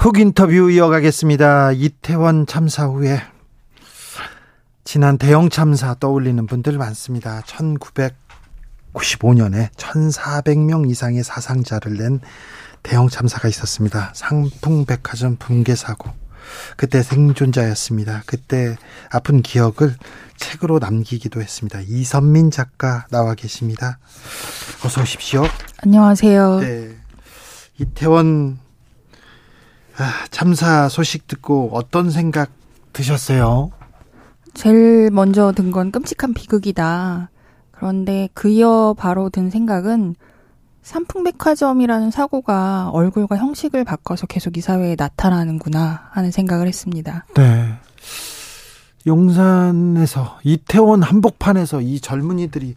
훅 인터뷰 이어가겠습니다. 이태원 참사 후에 지난 대형 참사 떠올리는 분들 많습니다. 1995년에 1,400명 이상의 사상자를 낸 대형 참사가 있었습니다. 상풍백화점 붕괴 사고. 그때 생존자였습니다. 그때 아픈 기억을 책으로 남기기도 했습니다. 이선민 작가 나와 계십니다. 어서 오십시오. 안녕하세요. 네. 이태원 아, 참사 소식 듣고 어떤 생각 드셨어요? 제일 먼저 든 건 끔찍한 비극이다. 그런데 그 이어 바로 든 생각은 삼풍백화점이라는 사고가 얼굴과 형식을 바꿔서 계속 이 사회에 나타나는구나 하는 생각을 했습니다. 네. 용산에서 이태원 한복판에서 이 젊은이들이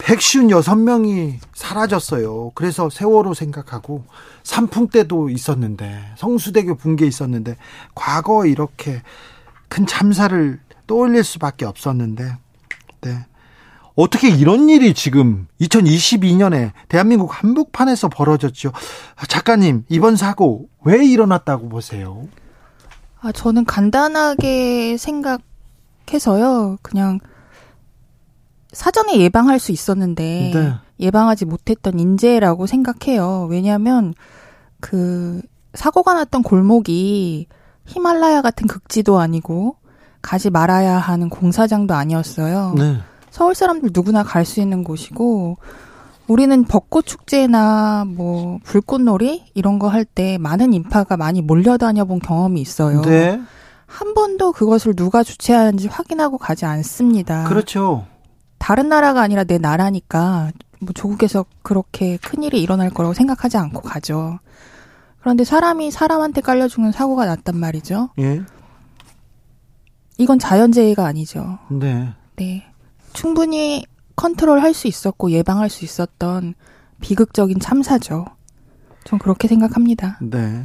156명이 사라졌어요. 그래서 세월호 생각하고 삼풍 때도 있었는데 성수대교 붕괴 있었는데 과거 이렇게 큰 참사를 떠올릴 수밖에 없었는데 네. 어떻게 이런 일이 지금 2022년에 대한민국 한복판에서 벌어졌죠? 작가님, 이번 사고 왜 일어났다고 보세요? 아, 저는 간단하게 생각해서요. 그냥 사전에 예방할 수 있었는데 네. 예방하지 못했던 인재라고 생각해요. 왜냐하면 그 사고가 났던 골목이 히말라야 같은 극지도 아니고 가지 말아야 하는 공사장도 아니었어요. 네. 서울 사람들 누구나 갈 수 있는 곳이고 우리는 벚꽃 축제나 뭐 불꽃놀이 이런 거 할 때 많은 인파가 많이 몰려다녀 본 경험이 있어요. 네. 한 번도 그것을 누가 주최하는지 확인하고 가지 않습니다. 그렇죠. 다른 나라가 아니라 내 나라니까 뭐 조국에서 그렇게 큰 일이 일어날 거라고 생각하지 않고 가죠. 그런데 사람이 사람한테 깔려 죽는 사고가 났단 말이죠. 예. 이건 자연재해가 아니죠. 네. 네. 충분히 컨트롤 할 수 있었고 예방할 수 있었던 비극적인 참사죠. 전 그렇게 생각합니다. 네.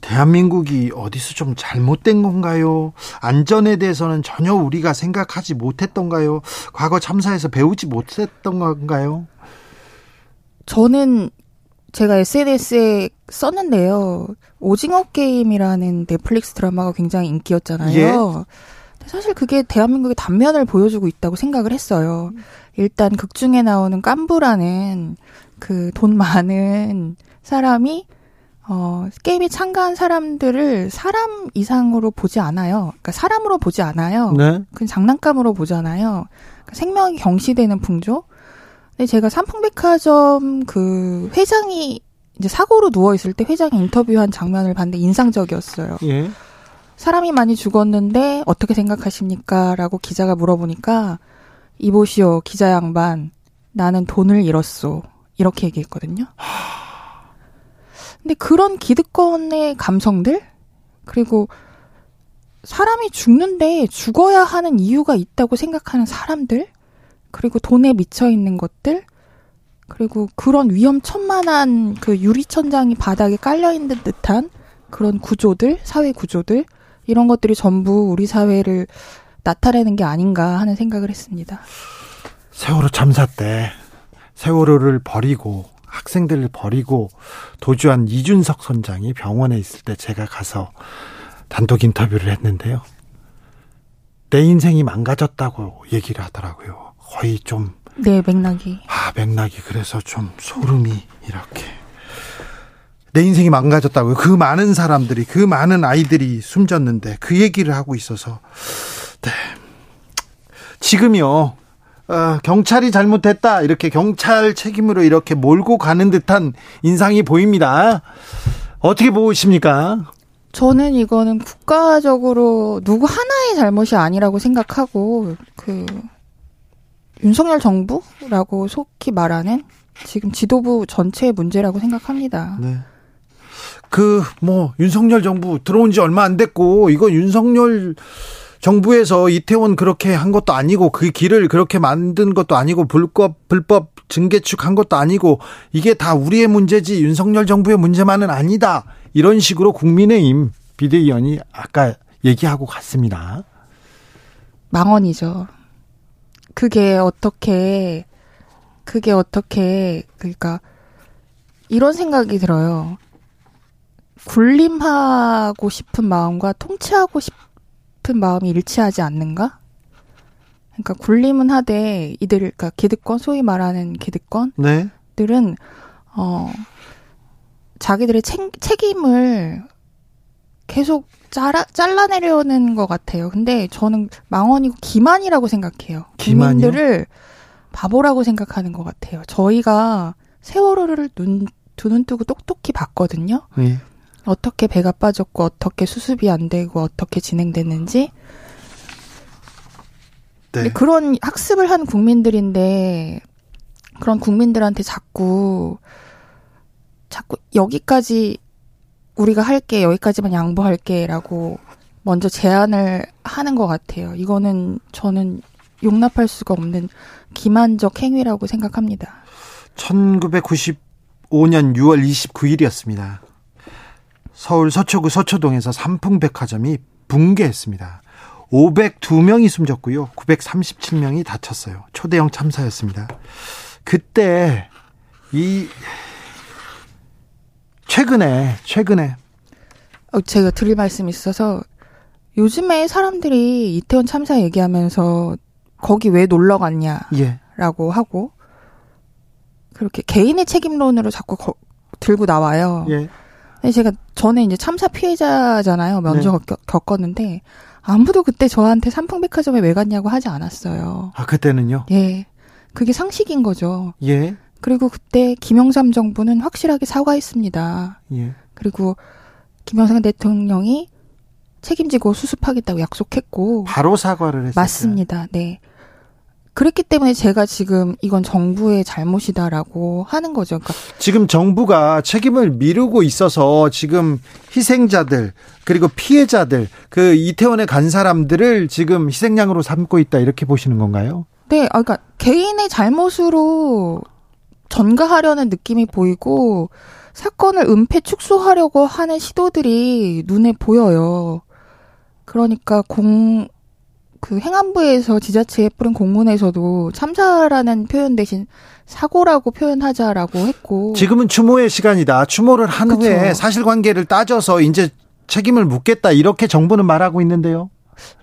대한민국이 어디서 좀 잘못된 건가요? 안전에 대해서는 전혀 우리가 생각하지 못했던가요? 과거 참사에서 배우지 못했던 건가요? 저는 제가 SNS에 썼는데요. 오징어 게임이라는 넷플릭스 드라마가 굉장히 인기였잖아요. 예. 사실 그게 대한민국의 단면을 보여주고 있다고 생각을 했어요. 일단 극 중에 나오는 깐부라는 그 돈 많은 사람이 어, 게임에 참가한 사람들을 사람 이상으로 보지 않아요. 그러니까 사람으로 보지 않아요. 네. 그냥 장난감으로 보잖아요. 그러니까 생명이 경시되는 풍조. 근데 제가 삼풍백화점 그 회장이 이제 사고로 누워 있을 때 회장이 인터뷰한 장면을 봤는데 인상적이었어요. 예. 사람이 많이 죽었는데 어떻게 생각하십니까? 라고 기자가 물어보니까 이보시오 기자 양반 나는 돈을 잃었소 이렇게 얘기했거든요. 근데 그런 기득권의 감성들? 그리고 사람이 죽는데 죽어야 하는 이유가 있다고 생각하는 사람들? 그리고 돈에 미쳐 있는 것들? 그리고 그런 위험천만한 그 유리천장이 바닥에 깔려 있는 듯한 그런 구조들? 사회 구조들? 이런 것들이 전부 우리 사회를 나타내는 게 아닌가 하는 생각을 했습니다. 세월호 참사 때 세월호를 버리고 학생들을 버리고 도주한 이준석 선장이 병원에 있을 때 제가 가서 단독 인터뷰를 했는데요. 내 인생이 망가졌다고 얘기를 하더라고요. 거의 좀, 네, 맥락이. 아, 맥락이 그래서 좀 소름이 이렇게. 내 인생이 망가졌다고요. 그 많은 사람들이, 그 많은 아이들이 숨졌는데 그 얘기를 하고 있어서. 네. 지금요, 어, 경찰이 잘못했다. 이렇게 경찰 책임으로 이렇게 몰고 가는 듯한 인상이 보입니다. 어떻게 보십니까? 저는 이거는 국가적으로 누구 하나의 잘못이 아니라고 생각하고 그 윤석열 정부라고 속히 말하는 지금 지도부 전체의 문제라고 생각합니다. 네. 그 뭐 윤석열 정부 들어온 지 얼마 안 됐고 이거 윤석열 정부에서 이태원 그렇게 한 것도 아니고 그 길을 그렇게 만든 것도 아니고 불법 불법 증개축 한 것도 아니고 이게 다 우리의 문제지 윤석열 정부의 문제만은 아니다. 이런 식으로 국민의힘 비대위원이 아까 얘기하고 갔습니다. 망언이죠. 그게 어떻게 그게 어떻게 그러니까 이런 생각이 들어요. 군림하고 싶은 마음과 통치하고 싶은 마음이 일치하지 않는가? 그러니까 군림은 하되 이들 그러니까 기득권 소위 말하는 기득권들은 네. 어 자기들의 책, 책임을 계속 잘라, 잘라내려는 것 같아요. 근데 저는 망언이고 기만이라고 생각해요. 기만이요? 국민들을 바보라고 생각하는 것 같아요. 저희가 세월호를 눈, 두 눈 뜨고 똑똑히 봤거든요. 네. 어떻게 배가 빠졌고, 어떻게 수습이 안 되고, 어떻게 진행됐는지. 네. 그런 학습을 한 국민들인데, 그런 국민들한테 자꾸, 자꾸 여기까지 우리가 할게, 여기까지만 양보할게라고 먼저 제안을 하는 것 같아요. 이거는 저는 용납할 수가 없는 기만적 행위라고 생각합니다. 1995년 6월 29일이었습니다. 서울 서초구 서초동에서 삼풍백화점이 붕괴했습니다. 502명이 숨졌고요. 937명이 다쳤어요. 초대형 참사였습니다. 그때 이 최근에 최근에 어, 제가 드릴 말씀이 있어서 요즘에 사람들이 이태원 참사 얘기하면서 거기 왜 놀러 갔냐라고 예. 하고 그렇게 개인의 책임론으로 자꾸 거, 들고 나와요. 예. 제가 전에 이제 참사 피해자잖아요. 먼저 네. 겪, 었는데 아무도 그때 저한테 삼풍백화점에 왜 갔냐고 하지 않았어요. 아 그때는요? 예. 그게 상식인 거죠. 예. 그리고 그때 김영삼 정부는 확실하게 사과했습니다. 예. 그리고 김영삼 대통령이 책임지고 수습하겠다고 약속했고 바로 사과를 했어요. 맞습니다. 네. 그랬기 때문에 제가 지금 이건 정부의 잘못이다라고 하는 거죠. 그러니까 지금 정부가 책임을 미루고 있어서 지금 희생자들 그리고 피해자들 그 이태원에 간 사람들을 지금 희생양으로 삼고 있다 이렇게 보시는 건가요? 네, 아, 그러니까 개인의 잘못으로 전가하려는 느낌이 보이고 사건을 은폐 축소하려고 하는 시도들이 눈에 보여요. 그러니까 공 그 행안부에서 지자체에 뿌린 공문에서도 참사라는 표현 대신 사고라고 표현하자라고 했고 지금은 추모의 시간이다. 추모를 한 그쵸. 후에 사실관계를 따져서 이제 책임을 묻겠다 이렇게 정부는 말하고 있는데요.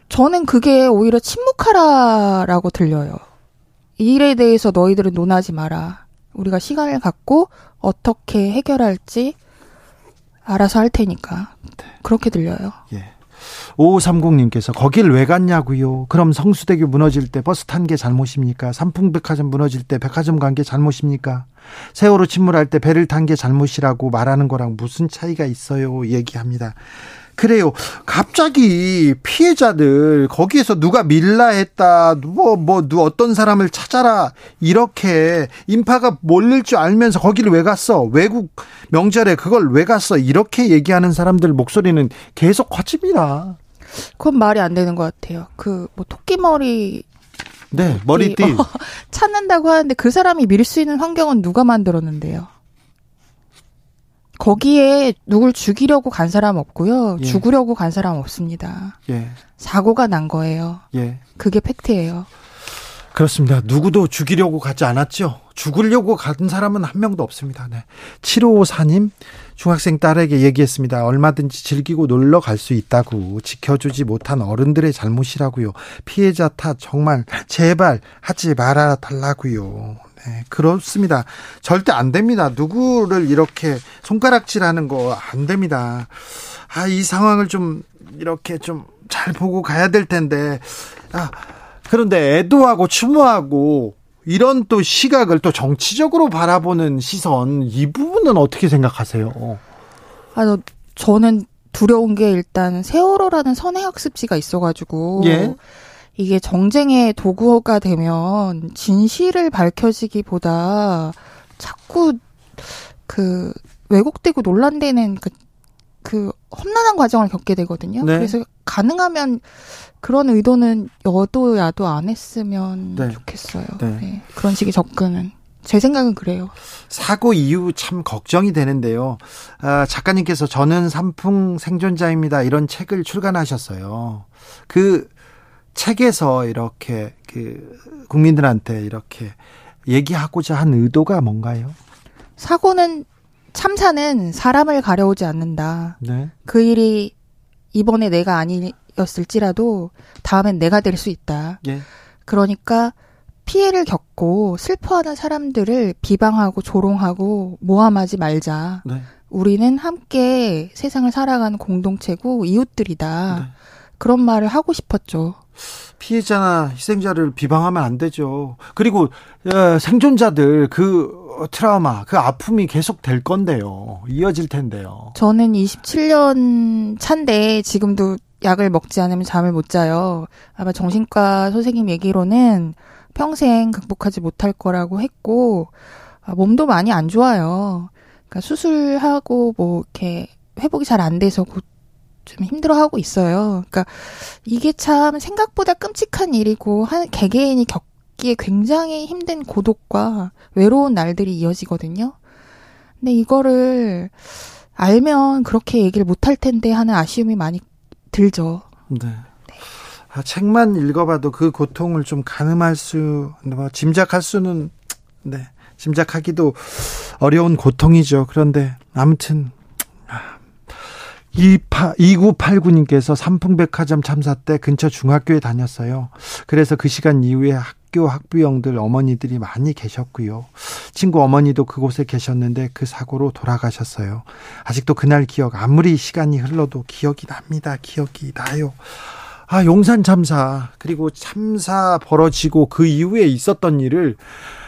저는 그게 오히려 침묵하라라고 들려요. 이 일에 대해서 너희들은 논하지 마라. 우리가 시간을 갖고 어떻게 해결할지 알아서 할 테니까. 네. 그렇게 들려요. 예. 5530님께서 거길 왜 갔냐고요. 그럼 성수대교 무너질 때 버스 탄 게 잘못입니까? 삼풍백화점 무너질 때 백화점 간 게 잘못입니까? 세월호 침몰할 때 배를 탄 게 잘못이라고 말하는 거랑 무슨 차이가 있어요? 얘기합니다. 그래요. 갑자기 피해자들 거기에서 누가 밀라했다. 뭐뭐 뭐, 뭐 어떤 사람을 찾아라. 이렇게 인파가 몰릴 줄 알면서 거기를 왜 갔어? 외국 명절에 그걸 왜 갔어? 이렇게 얘기하는 사람들 목소리는 계속 커집니다. 그건 말이 안 되는 것 같아요. 그 뭐 토끼 머리 네, 머리띠 어, 찾는다고 하는데 그 사람이 밀 수 있는 환경은 누가 만들었는데요? 거기에 누굴 죽이려고 간 사람 없고요. 예. 죽으려고 간 사람 없습니다. 예. 사고가 난 거예요. 예. 그게 팩트예요. 그렇습니다. 누구도 죽이려고 가지 않았죠. 죽으려고 간 사람은 한 명도 없습니다. 네. 7554님, 중학생 딸에게 얘기했습니다. 얼마든지 즐기고 놀러 갈 수 있다고. 지켜주지 못한 어른들의 잘못이라고요. 피해자 탓 정말 제발 하지 말아 달라고요. 네, 그렇습니다. 절대 안 됩니다. 누구를 이렇게 손가락질하는 거 안 됩니다. 아, 이 상황을 좀 이렇게 좀 잘 보고 가야 될 텐데. 아, 그런데 애도하고 추모하고 이런 또 시각을 또 정치적으로 바라보는 시선 이 부분은 어떻게 생각하세요? 아, 저는 두려운 게 일단 세월호라는 선행학습지가 있어가지고 예? 이게 정쟁의 도구가 되면 진실을 밝혀지기보다 자꾸 그 왜곡되고 논란되는 그 그 험난한 과정을 겪게 되거든요. 네. 그래서 가능하면 그런 의도는 여도 야도 안 했으면 네. 좋겠어요. 네. 네. 그런 식의 접근은 제 생각은 그래요. 사고 이후 참 걱정이 되는데요. 아, 작가님께서 저는 삼풍 생존자입니다. 이런 책을 출간하셨어요. 그 책에서 이렇게 그 국민들한테 이렇게 얘기하고자 한 의도가 뭔가요? 사고는 참사는 사람을 가려오지 않는다. 네. 그 일이 이번에 내가 아니었을지라도 다음엔 내가 될 수 있다. 예. 그러니까 피해를 겪고 슬퍼하는 사람들을 비방하고 조롱하고 모함하지 말자. 네. 우리는 함께 세상을 살아가는 공동체고 이웃들이다. 네. 그런 말을 하고 싶었죠. 피해자나 희생자를 비방하면 안 되죠. 그리고 어, 생존자들 그 트라우마, 그 아픔이 계속 될 건데요. 이어질 텐데요. 저는 27년 차인데 지금도 약을 먹지 않으면 잠을 못 자요. 아마 정신과 선생님 얘기로는 평생 극복하지 못할 거라고 했고 아, 몸도 많이 안 좋아요. 그러니까 수술하고 뭐 이렇게 회복이 잘 안 돼서 곧 좀 힘들어하고 있어요. 그러니까 이게 참 생각보다 끔찍한 일이고 한 개개인이 겪기에 굉장히 힘든 고독과 외로운 날들이 이어지거든요. 근데 이거를 알면 그렇게 얘기를 못할 텐데 하는 아쉬움이 많이 들죠. 네. 아, 책만 읽어봐도 그 고통을 좀 가늠할 수, 뭐 짐작할 수는, 네, 짐작하기도 어려운 고통이죠. 그런데 아무튼 아, 28, 2989님께서 삼풍백화점 참사 때 근처 중학교에 다녔어요. 그래서 그 시간 이후에 학교 학부형들 어머니들이 많이 계셨고요. 친구 어머니도 그곳에 계셨는데 그 사고로 돌아가셨어요. 아직도 그날 기억 아무리 시간이 흘러도 기억이 납니다. 기억이 나요. 아, 용산 참사, 그리고 참사 벌어지고 그 이후에 있었던 일을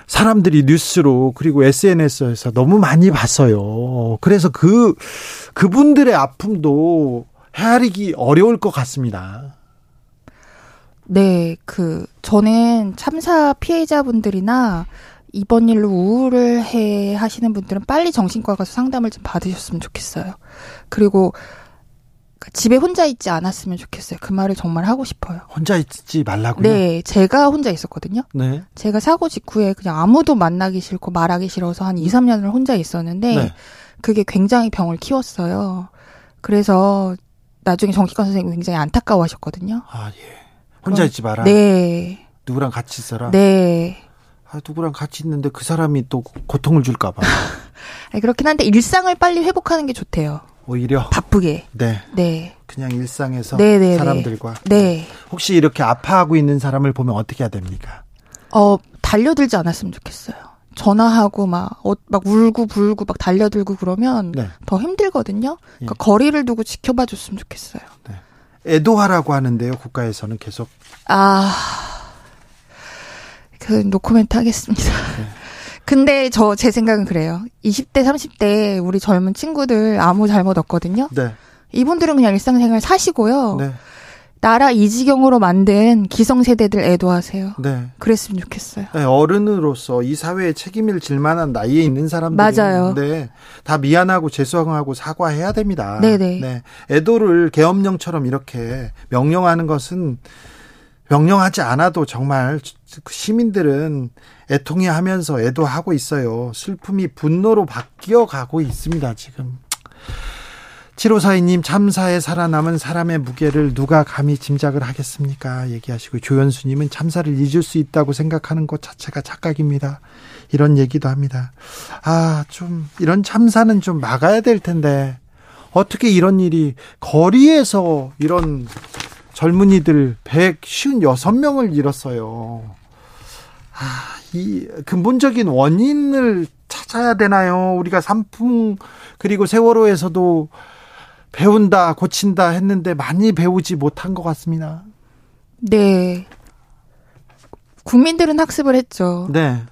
사람들이 뉴스로 그리고 SNS에서 너무 많이 봤어요. 그래서 그, 그분들의 아픔도 헤아리기 어려울 것 같습니다. 네, 그, 저는 참사 피해자분들이나 이번 일로 우울을 해 하시는 분들은 빨리 정신과 가서 상담을 좀 받으셨으면 좋겠어요. 그리고 집에 혼자 있지 않았으면 좋겠어요. 그 말을 정말 하고 싶어요. 혼자 있지 말라고요? 네, 제가 혼자 있었거든요. 네. 제가 사고 직후에 그냥 아무도 만나기 싫고 말하기 싫어서 한 2, 3년을 혼자 있었는데 네. 그게 굉장히 병을 키웠어요. 그래서 나중에 정신과 선생님이 굉장히 안타까워 하셨거든요. 아, 예. 혼자 그럼- 있지 마라. 네. 누구랑 같이 있어라. 네. 아, 누구랑 같이 있는데 그 사람이 또 고통을 줄까봐. 아니, 그렇긴 한데 일상을 빨리 회복하는 게 좋대요. 오히려. 바쁘게. 네. 네. 그냥 일상에서 네, 네, 네. 사람들과. 네. 혹시 이렇게 아파하고 있는 사람을 보면 어떻게 해야 됩니까? 어, 달려들지 않았으면 좋겠어요. 전화하고 막, 어, 막 울고 불고 막 달려들고 그러면 네. 더 힘들거든요. 그러니까 예. 거리를 두고 지켜봐 줬으면 좋겠어요. 애도하라고 하는데요. 국가에서는 계속. 아, 그 노코멘트 하겠습니다. 네. 근데 저 제 생각은 그래요. 20대, 30대 우리 젊은 친구들 아무 잘못 없거든요. 네. 이분들은 그냥 일상생활 사시고요. 네. 나라 이 지경으로 만든 기성세대들 애도하세요. 네. 그랬으면 좋겠어요. 네, 어른으로서 이 사회에 책임을 질 만한 나이에 있는 사람들 맞아요. 네, 다 미안하고 죄송하고 사과해야 됩니다. 네네. 네, 애도를 계엄령처럼 이렇게 명령하는 것은 명령하지 않아도 정말 시민들은 애통해 하면서 애도하고 있어요. 슬픔이 분노로 바뀌어 가고 있습니다. 지금. 7542님 참사에 살아남은 사람의 무게를 누가 감히 짐작을 하겠습니까? 얘기하시고 조연수님은 참사를 잊을 수 있다고 생각하는 것 자체가 착각입니다. 이런 얘기도 합니다. 아, 좀 이런 참사는 좀 막아야 될 텐데 어떻게 이런 일이 거리에서 이런 젊은이들 156명을 잃었어요. 아, 이 근본적인 원인을 찾아야 되나요? 우리가 삼풍 그리고 세월호에서도 배운다, 고친다 했는데 많이 배우지 못한 것 같습니다. 네. 국민들은 학습을 했죠. 네.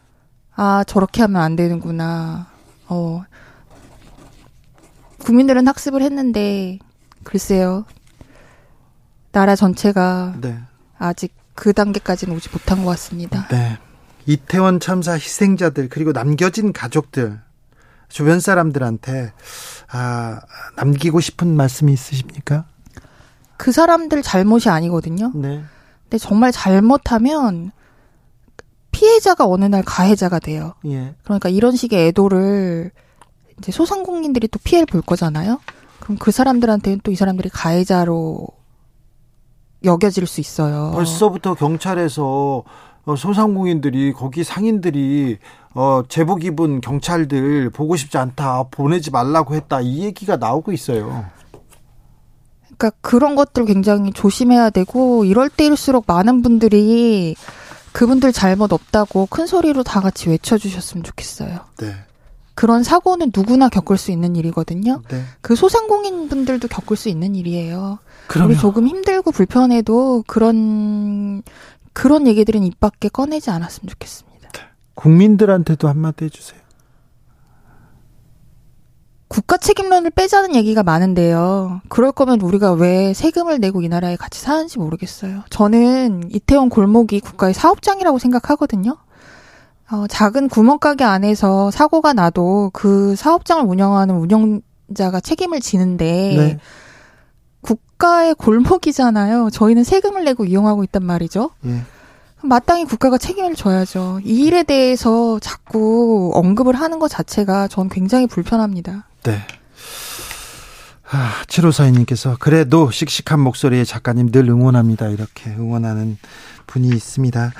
아, 저렇게 하면 안 되는구나. 어. 국민들은 학습을 했는데, 글쎄요. 나라 전체가 네. 아직 그 단계까지는 오지 못한 것 같습니다. 네. 이태원 참사 희생자들 그리고 남겨진 가족들 주변 사람들한테 아, 남기고 싶은 말씀이 있으십니까? 그 사람들 잘못이 아니거든요. 네. 근데 정말 잘못하면 피해자가 어느 날 가해자가 돼요. 예. 그러니까 이런 식의 애도를 이제 소상공인들이 또 피해를 볼 거잖아요. 그럼 그 사람들한테는 또 이 사람들이 가해자로 여겨질 수 있어요. 벌써부터 경찰에서 어, 소상공인들이 거기 상인들이 어, 제복 입은 경찰들 보고 싶지 않다 보내지 말라고 했다 이 얘기가 나오고 있어요. 그러니까 그런 것들 굉장히 조심해야 되고 이럴 때일수록 많은 분들이 그분들 잘못 없다고 큰 소리로 다 같이 외쳐주셨으면 좋겠어요. 네. 그런 사고는 누구나 겪을 수 있는 일이거든요. 네. 그 소상공인 분들도 겪을 수 있는 일이에요. 그러면 우리 조금 힘들고 불편해도 그런 그런 얘기들은 입 밖에 꺼내지 않았으면 좋겠습니다. 국민들한테도 한마디 해주세요. 국가 책임론을 빼자는 얘기가 많은데요. 그럴 거면 우리가 왜 세금을 내고 이 나라에 같이 사는지 모르겠어요. 저는 이태원 골목이 국가의 사업장이라고 생각하거든요. 어, 작은 구멍가게 안에서 사고가 나도 그 사업장을 운영하는 운영자가 책임을 지는데 네. 국가의 골목이잖아요. 저희는 세금을 내고 이용하고 있단 말이죠. 예. 마땅히 국가가 책임을 져야죠. 이 일에 대해서 자꾸 언급을 하는 것 자체가 전 굉장히 불편합니다. 네. 아, 7542님께서 그래도 씩씩한 목소리의 작가님 늘 응원합니다. 이렇게 응원하는 분이 있습니다.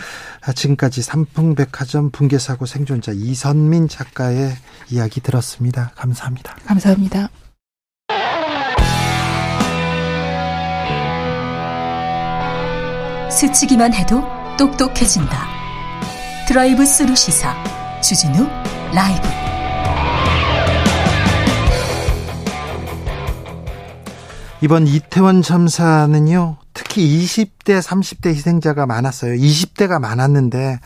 아, 지금까지 삼풍백화점 붕괴사고 생존자 이선민 작가의 이야기 들었습니다. 감사합니다. 감사합니다. 스치기만 해도 똑똑해진다. 드라이브 스루 시사 주진우 라이브. 이번 이태원 참사는요, 특히 20대, 30대 희생자가 많았어요. 20대가 많았는데,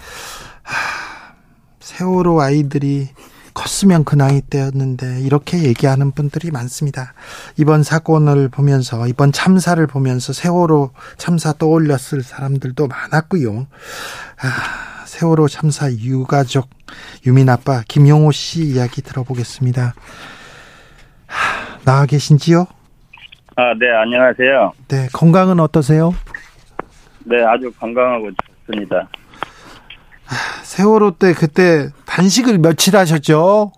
하, 세월호 아이들이 컸으면 그 나이 때였는데, 이렇게 얘기하는 분들이 많습니다. 이번 사건을 보면서, 이번 참사를 보면서 세월호 참사 떠올렸을 사람들도 많았고요. 아, 세월호 참사 유가족, 유민 아빠, 김용호 씨 이야기 들어보겠습니다. 하, 나와 계신지요? 아, 네, 안녕하세요. 네, 건강은 어떠세요? 네, 아주 건강하고 좋습니다. 세월호 때 그때 단식을 며칠 하셨죠?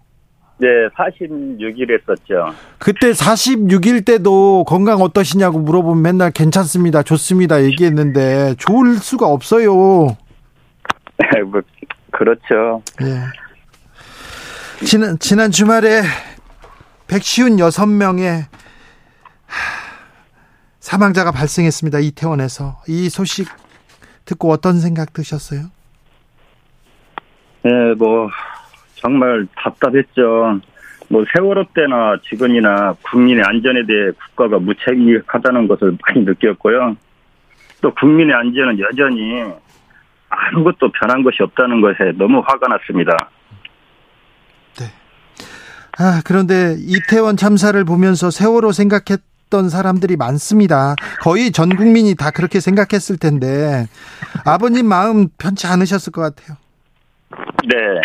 네, 46일 했었죠. 그때 46일 때도 건강 어떠시냐고 물어보면 맨날 괜찮습니다, 좋습니다 얘기했는데 좋을 수가 없어요. 네, 뭐, 그렇죠. 예. 지난 지난 주말에 156명의 사망자가 발생했습니다. 이태원에서 이 소식 듣고 어떤 생각 드셨어요? 네, 뭐, 정말 답답했죠. 뭐, 세월호 때나 지금이나 국민의 안전에 대해 국가가 무책임하다는 것을 많이 느꼈고요. 또 국민의 안전은 여전히 아무것도 변한 것이 없다는 것에 너무 화가 났습니다. 아, 그런데 이태원 참사를 보면서 세월호 생각했 던 사람들이 많습니다. 거의 전 국민이 다 그렇게 생각했을 텐데 아버님 마음 편치 않으셨을 것 같아요. 네.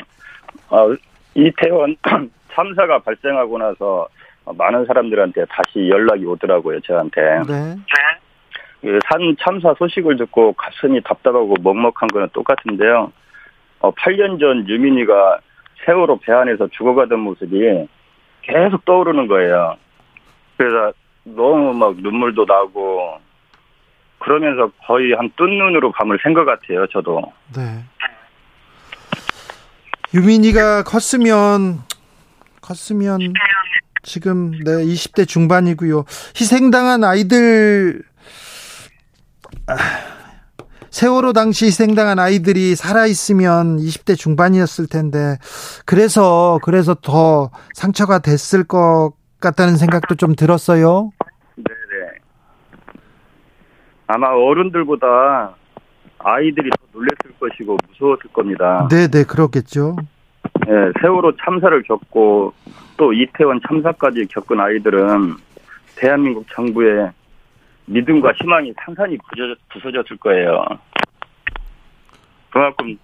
어, 이태원 참사가 발생하고 나서 많은 사람들한테 다시 연락이 오더라고요, 저한테. 네. 그산 참사 소식을 듣고 가슴이 답답하고 먹먹한 거는 똑같은데요. 어, 8년 전 유민이가 세월호 배 안에서 죽어가던 모습이 계속 떠오르는 거예요. 그래서 너무 막 눈물도 나고 그러면서 거의 한 뜬 눈으로 밤을 샌것 같아요, 저도. 네. 유민이가 컸으면 컸으면 지금 네 20대 중반이고요. 희생당한 아이들 아, 세월호 당시 희생당한 아이들이 살아 있으면 20대 중반이었을 텐데 그래서 그래서 더 상처가 됐을 것 같다는 생각도 좀 들었어요. 네네. 아마 어른들보다 아이들이 더 놀랬을 것이고 무서웠을 겁니다. 네, 네, 그렇겠죠. 네, 세월호 참사를 겪고 또 이태원 참사까지 겪은 아이들은 대한민국 정부의 믿음과 희망이 산산이 부서졌, 부서졌을 거예요. 그만큼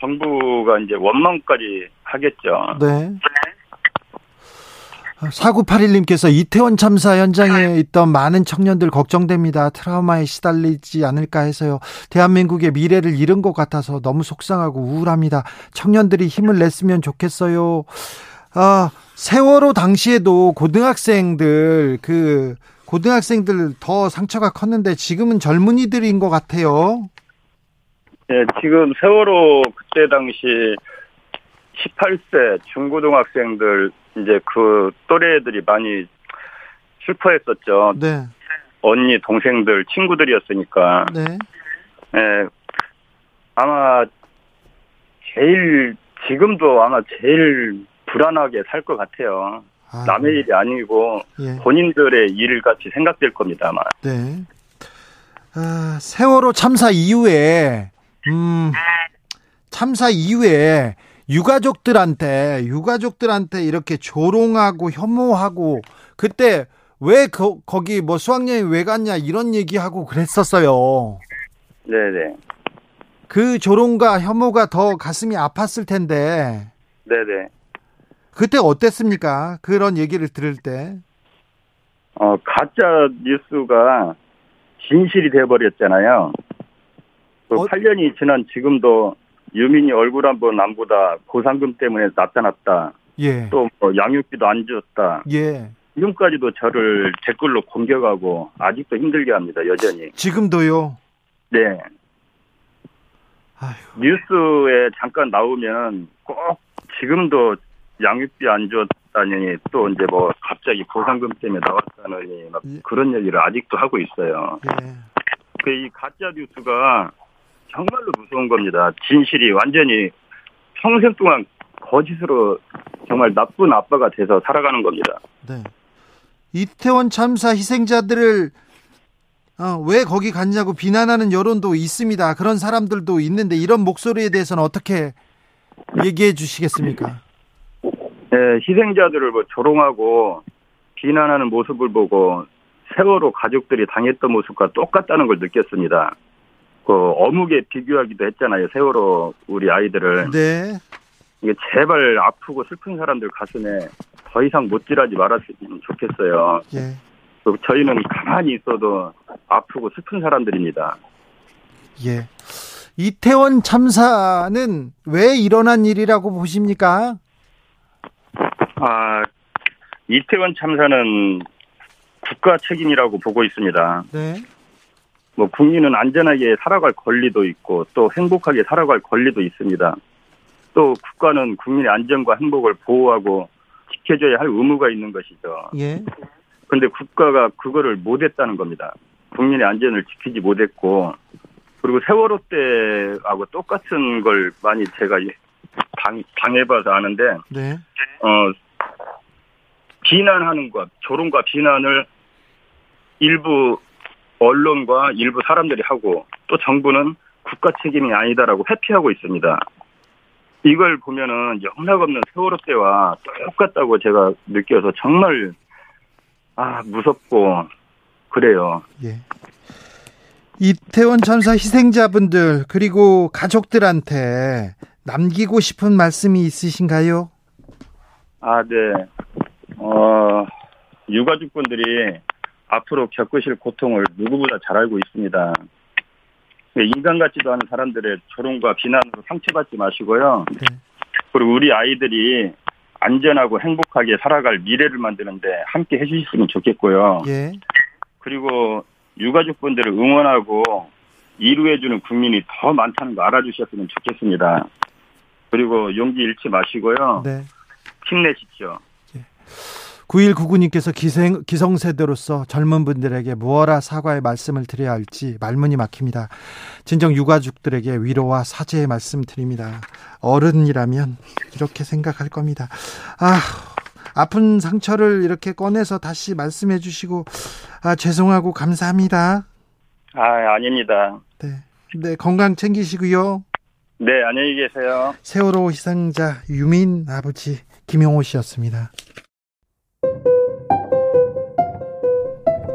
정부가 이제 원망까지 하겠죠. 네. 4981님께서 이태원 참사 현장에 있던 많은 청년들 걱정됩니다. 트라우마에 시달리지 않을까 해서요. 대한민국의 미래를 잃은 것 같아서 너무 속상하고 우울합니다. 청년들이 힘을 냈으면 좋겠어요. 아, 세월호 당시에도 고등학생들, 그, 고등학생들 더 상처가 컸는데 지금은 젊은이들인 것 같아요. 네, 지금 세월호 그때 당시 18세 중고등학생들 이제 그 또래들이 많이 슬퍼했었죠. 네. 언니, 동생들, 친구들이었으니까. 네. 네, 아마 제일 지금도 아마 제일 불안하게 살 것 같아요. 아, 남의 일이 아니고 예. 본인들의 일 같이 생각될 겁니다, 아마. 네. 아, 세월호 참사 이후에, 음, 참사 이후에 유가족들한테, 유가족들한테 이렇게 조롱하고 혐오하고, 그때 왜 거, 거기 뭐 수학여행 왜 갔냐 이런 얘기하고 그랬었어요. 네네. 그 조롱과 혐오가 더 가슴이 아팠을 텐데, 네네. 그때 어땠습니까? 그런 얘기를 들을 때. 어, 가짜 뉴스가 진실이 돼버렸잖아요. 그 어- 8년이 지난 지금도 유민이 얼굴 한번 안 보다 보상금 때문에 나타났다. 예. 또 뭐 양육비도 안 줬다. 예. 지금까지도 저를 댓글로 공격하고 아직도 힘들게 합니다. 여전히. 지금도요. 네. 아휴. 뉴스에 잠깐 나오면 꼭 지금도 양육비 안 줬다니 또 이제 뭐 갑자기 보상금 때문에 나왔다느니 막 예. 그런 얘기를 아직도 하고 있어요. 예. 그 이 가짜 뉴스가 정말로 무서운 겁니다. 진실이 완전히 평생 동안 거짓으로 정말 나쁜 아빠가 돼서 살아가는 겁니다. 네. 이태원 참사 희생자들을 어, 왜 거기 갔냐고 비난하는 여론도 있습니다. 그런 사람들도 있는데 이런 목소리에 대해서는 어떻게 얘기해 주시겠습니까? 네, 희생자들을 뭐 조롱하고 비난하는 모습을 보고 세월호 가족들이 당했던 모습과 똑같다는 걸 느꼈습니다. 그 어묵에 비교하기도 했잖아요. 세월호 우리 아이들을 네. 이게 제발 아프고 슬픈 사람들 가슴에 더 이상 못질하지 말았으면 좋겠어요. 예. 그 저희는 가만히 있어도 아프고 슬픈 사람들입니다. 예. 이태원 참사는 왜 일어난 일이라고 보십니까? 아, 이태원 참사는 국가 책임이라고 보고 있습니다. 네. 뭐 국민은 안전하게 살아갈 권리도 있고 또 행복하게 살아갈 권리도 있습니다. 또 국가는 국민의 안전과 행복을 보호하고 지켜줘야 할 의무가 있는 것이죠. 예. 근데 국가가 그거를 못했다는 겁니다. 국민의 안전을 지키지 못했고 그리고 세월호 때하고 똑같은 걸 많이 제가 당, 당해봐서 아는데 네. 어, 비난하는 것, 조롱과 비난을 일부 언론과 일부 사람들이 하고 또 정부는 국가 책임이 아니다라고 회피하고 있습니다. 이걸 보면은 영락없는 세월호 때와 똑같다고 제가 느껴서 정말 아 무섭고 그래요. 예. 이태원 참사 희생자분들 그리고 가족들한테 남기고 싶은 말씀이 있으신가요? 아, 네. 어, 유가족분들이 앞으로 겪으실 고통을 누구보다 잘 알고 있습니다. 네, 인간 같지도 않은 사람들의 조롱과 비난으로 상처받지 마시고요. 네. 그리고 우리 아이들이 안전하고 행복하게 살아갈 미래를 만드는데 함께 해주셨으면 좋겠고요. 예. 그리고 유가족분들을 응원하고 이루해주는 국민이 더 많다는 거 알아주셨으면 좋겠습니다. 그리고 용기 잃지 마시고요. 네. 힘내십시오. 9199님께서 기생, 기성세대로서 젊은 분들에게 무엇라 사과의 말씀을 드려야 할지 말문이 막힙니다. 진정 유가족들에게 위로와 사죄의 말씀 드립니다. 어른이라면 이렇게 생각할 겁니다. 아, 아픈 상처를 이렇게 꺼내서 다시 말씀해 주시고, 아, 죄송하고 감사합니다. 아, 아닙니다. 네. 네, 건강 챙기시고요. 네, 안녕히 계세요. 세월호 희생자 유민 아버지 김용호 씨였습니다.